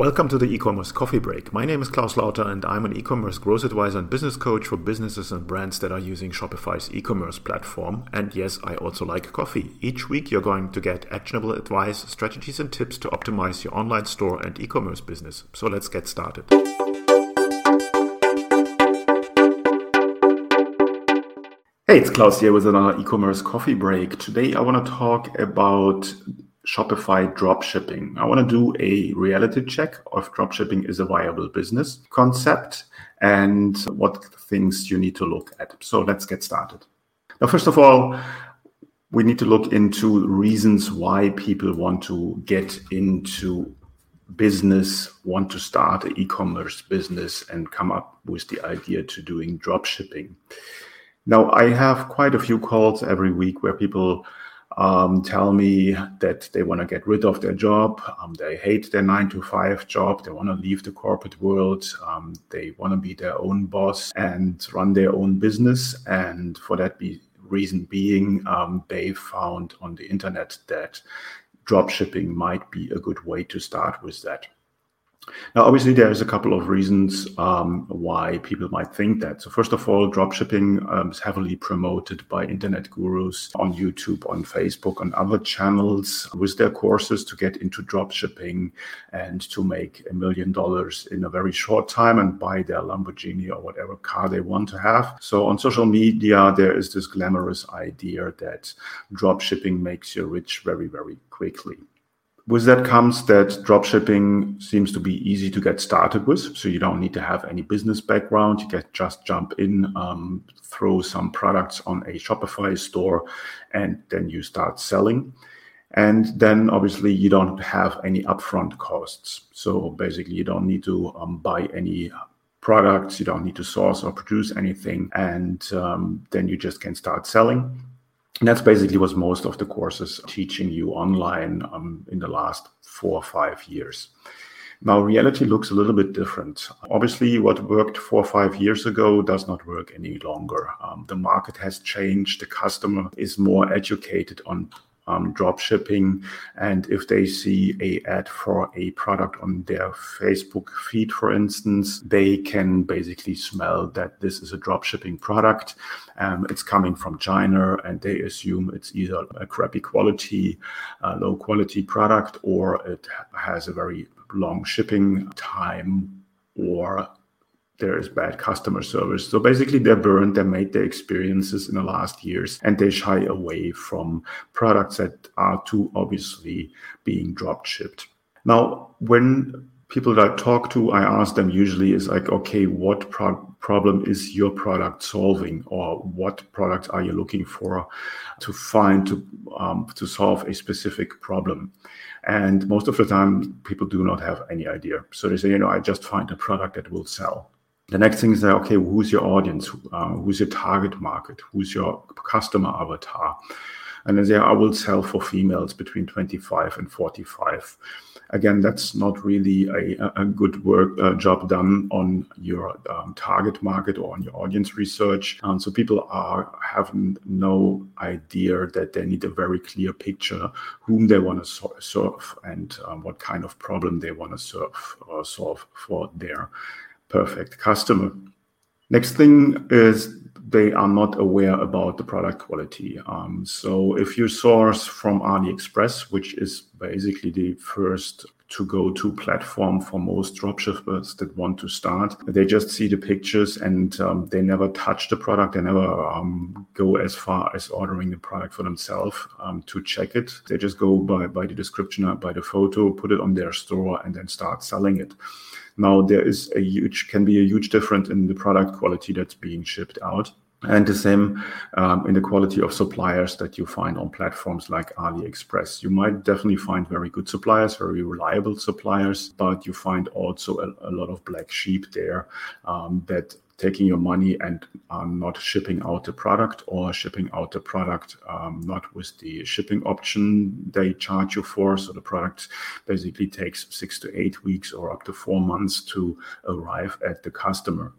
Welcome to the e-commerce coffee break. My name is Claus Lauter and I'm an e-commerce growth advisor and business coach for businesses and brands that are using Shopify's e-commerce platform. And yes, I also like coffee. Each week you're going to get actionable advice, strategies and tips to optimize your online store and e-commerce business. So let's get started. Hey, it's Claus here with another e-commerce coffee break. Today I want to talk about Shopify dropshipping. I want to do a reality check of dropshipping is a viable business concept and what things you need to look at. So let's get started. Now, first of all, we need to look into reasons why people want to get into business, want to start an e-commerce business and come up with the idea to doing dropshipping. Now, I have quite a few calls every week where people um, tell me that they want to get rid of their job. Um, they hate their nine to five job. They want to leave the corporate world. Um, they want to be their own boss and run their own business. And for that be, reason being, um, they found on the internet that dropshipping might be a good way to start with that. Now, obviously, there's a couple of reasons um, why people might think that. So, first of all, dropshipping um, is heavily promoted by internet gurus on YouTube, on Facebook, on other channels with their courses to get into dropshipping and to make a million dollars in a very short time and buy their Lamborghini or whatever car they want to have. So, on social media, there is this glamorous idea that dropshipping makes you rich very, very quickly. With that comes that dropshipping seems to be easy to get started with. So you don't need to have any business background. You can just jump in, um, throw some products on a Shopify store, and then you start selling. And then obviously you don't have any upfront costs. So basically, you don't need to um, buy any products, you don't need to source or produce anything, and um, then you just can start selling. And that's basically what most of the courses teaching you online um, in the last four or five years. Now, reality looks a little bit different. Obviously, what worked four or five years ago does not work any longer. Um, the market has changed. The customer is more educated on um, drop shipping. And if they see a ad for a product on their Facebook feed, for instance, they can basically smell that this is a drop shipping product. Um, it's coming from China, and they assume it's either a crappy quality, uh, low quality product, or it has a very long shipping time or there is bad customer service. So basically, they're burned, they made their experiences in the last years, and they shy away from products that are too obviously being drop shipped. Now, when people that I talk to, I ask them usually is like, okay, what pro- problem is your product solving, or what product are you looking for to find to um, to solve a specific problem? And most of the time, people do not have any idea. So they say, you know, I just find a product that will sell. The next thing is that, okay, who's your audience? Uh, who's your target market? Who's your customer avatar? And then say, I will sell for females between 25 and 45. Again, that's not really a, a good work uh, job done on your um, target market or on your audience research. Um, so people are having no idea that they need a very clear picture whom they want to so- serve and um, what kind of problem they want to serve or solve for their perfect customer. Next thing is they are not aware about the product quality. Um, so if you source from AliExpress, which is basically the first to go to platform for most dropshippers that want to start. They just see the pictures and um, they never touch the product. They never um, go as far as ordering the product for themselves um, to check it. They just go by, by the description, by the photo, put it on their store, and then start selling it. Now there is a huge can be a huge difference in the product quality that's being shipped out. And the same um, in the quality of suppliers that you find on platforms like AliExpress. You might definitely find very good suppliers, very reliable suppliers, but you find also a, a lot of black sheep there um, that taking your money and um, not shipping out the product or shipping out the product um, not with the shipping option they charge you for. So the product basically takes six to eight weeks or up to four months to arrive at the customer.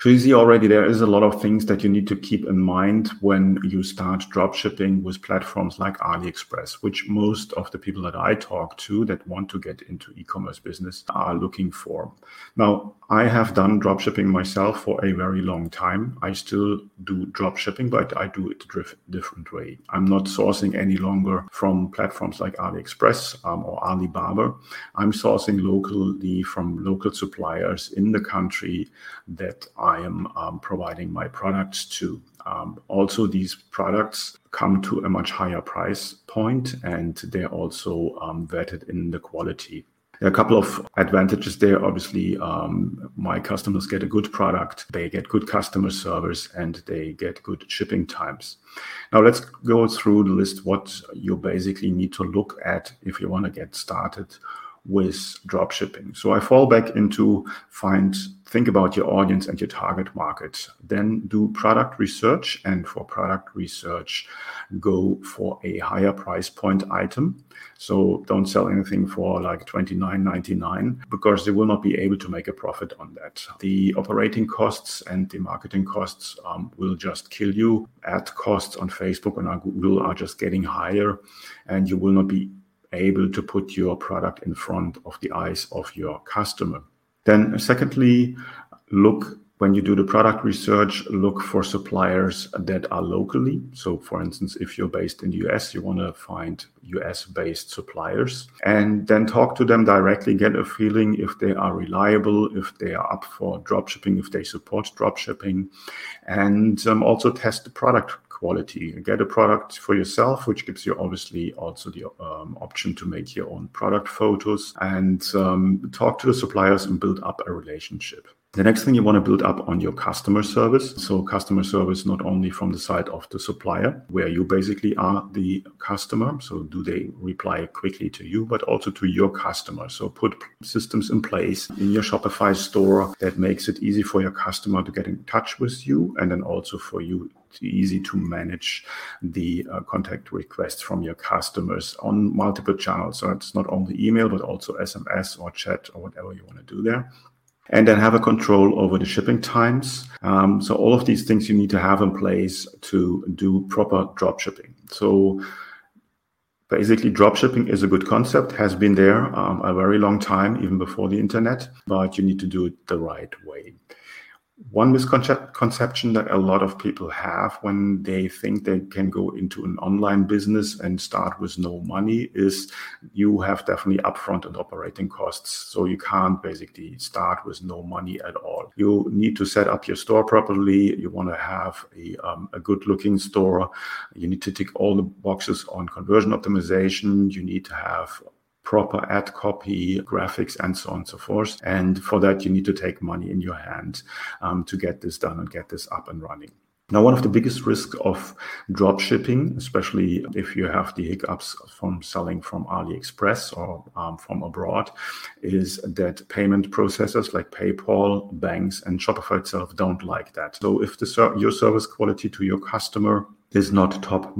So you see already there is a lot of things that you need to keep in mind when you start drop shipping with platforms like AliExpress, which most of the people that I talk to that want to get into e-commerce business are looking for. Now, I have done drop shipping myself for a very long time. I still do drop shipping, but I do it a different way. I'm not sourcing any longer from platforms like AliExpress um, or Alibaba. I'm sourcing locally from local suppliers in the country that I am um, providing my products to. Um, also, these products come to a much higher price point and they're also um, vetted in the quality. There are a couple of advantages there. Obviously, um, my customers get a good product, they get good customer service, and they get good shipping times. Now, let's go through the list what you basically need to look at if you want to get started with drop shipping. So I fall back into find, think about your audience and your target market. Then do product research. And for product research, go for a higher price point item. So don't sell anything for like $29.99 because they will not be able to make a profit on that. The operating costs and the marketing costs um, will just kill you. Ad costs on Facebook and Google are just getting higher, and you will not be able to put your product in front of the eyes of your customer. Then, secondly, look when you do the product research, look for suppliers that are locally. So, for instance, if you're based in the US, you want to find US based suppliers and then talk to them directly, get a feeling if they are reliable, if they are up for dropshipping, if they support dropshipping, and um, also test the product quality. Get a product for yourself, which gives you obviously also the um, option to make your own product photos and um, talk to the suppliers and build up a relationship. The next thing you want to build up on your customer service. So, customer service not only from the side of the supplier, where you basically are the customer. So, do they reply quickly to you, but also to your customer? So, put systems in place in your Shopify store that makes it easy for your customer to get in touch with you and then also for you easy to manage the uh, contact requests from your customers on multiple channels. So it's not only email, but also SMS or chat or whatever you want to do there and then have a control over the shipping times. Um, so all of these things you need to have in place to do proper drop shipping. So basically drop shipping is a good concept, has been there um, a very long time, even before the internet, but you need to do it the right way one misconception that a lot of people have when they think they can go into an online business and start with no money is you have definitely upfront and operating costs. So you can't basically start with no money at all. You need to set up your store properly. You want to have a, um, a good looking store. You need to tick all the boxes on conversion optimization. You need to have proper ad copy, graphics, and so on and so forth. And for that, you need to take money in your hand um, to get this done and get this up and running. Now, one of the biggest risks of drop shipping, especially if you have the hiccups from selling from AliExpress or um, from abroad, is that payment processors like PayPal, banks, and Shopify itself don't like that. So, if the your service quality to your customer is not top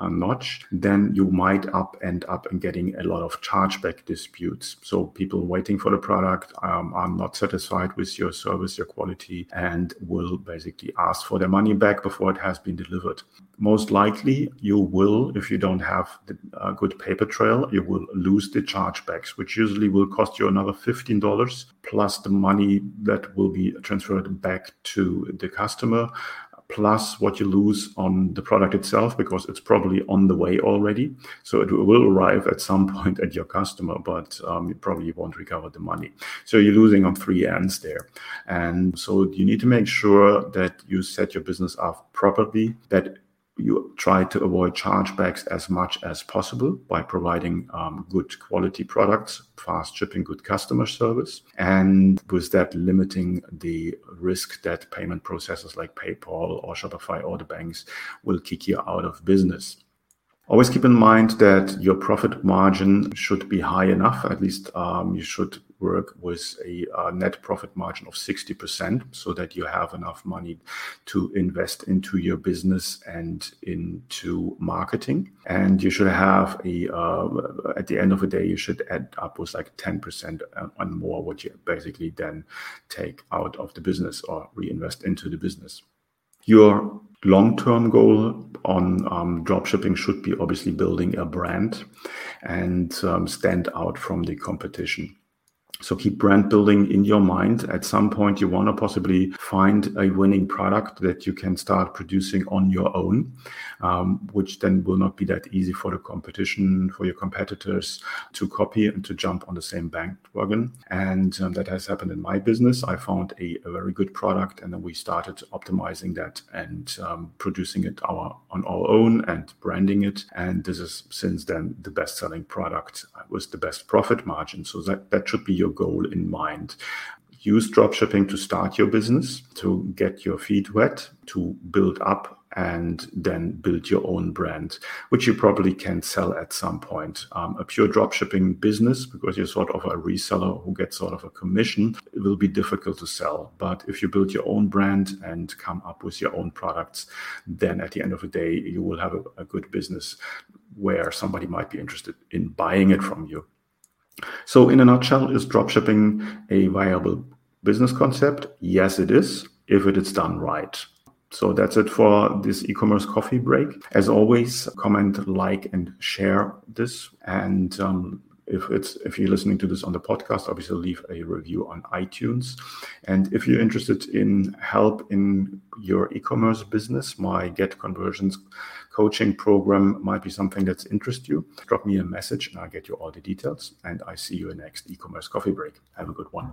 notch, then you might up end up in getting a lot of chargeback disputes. So people waiting for the product um, are not satisfied with your service, your quality, and will basically ask for their money back before it has been delivered. Most likely, you will, if you don't have the uh, good paper trail, you will lose the chargebacks, which usually will cost you another $15 plus the money that will be transferred back to the customer plus what you lose on the product itself because it's probably on the way already. So it will arrive at some point at your customer, but um, you probably won't recover the money. So you're losing on three ends there. And so you need to make sure that you set your business up properly, that you try to avoid chargebacks as much as possible by providing um, good quality products, fast shipping, good customer service, and with that limiting the risk that payment processors like PayPal or Shopify or the banks will kick you out of business. Always keep in mind that your profit margin should be high enough. At least um, you should work with a uh, net profit margin of 60% so that you have enough money to invest into your business and into marketing. And you should have a, uh, at the end of the day, you should add up with like 10% and more what you basically then take out of the business or reinvest into the business. Your long-term goal on um, dropshipping should be obviously building a brand and um, stand out from the competition. So keep brand building in your mind. At some point, you want to possibly find a winning product that you can start producing on your own, um, which then will not be that easy for the competition, for your competitors to copy and to jump on the same bandwagon. And um, that has happened in my business. I found a, a, very good product, and then we started optimizing that and um, producing it our, on our own and branding it. And this is since then the best selling product with the best profit margin. So that, that should be your goal in mind. Use dropshipping to start your business, to get your feet wet, to build up and then build your own brand, which you probably can sell at some point. Um, a pure dropshipping business, because you're sort of a reseller who gets sort of a commission, it will be difficult to sell. But if you build your own brand and come up with your own products, then at the end of the day, you will have a, a good business where somebody might be interested in buying it from you. So, in a nutshell, is dropshipping a viable business concept? Yes, it is, if it is done right. So that's it for this e-commerce coffee break. As always, comment, like, and share this. And um, if it's if you're listening to this on the podcast, obviously leave a review on iTunes. And if you're interested in help in your e-commerce business, my Get Conversions coaching program might be something that's interest you. Drop me a message and I'll get you all the details. And I see you in next e-commerce coffee break. Have a good one.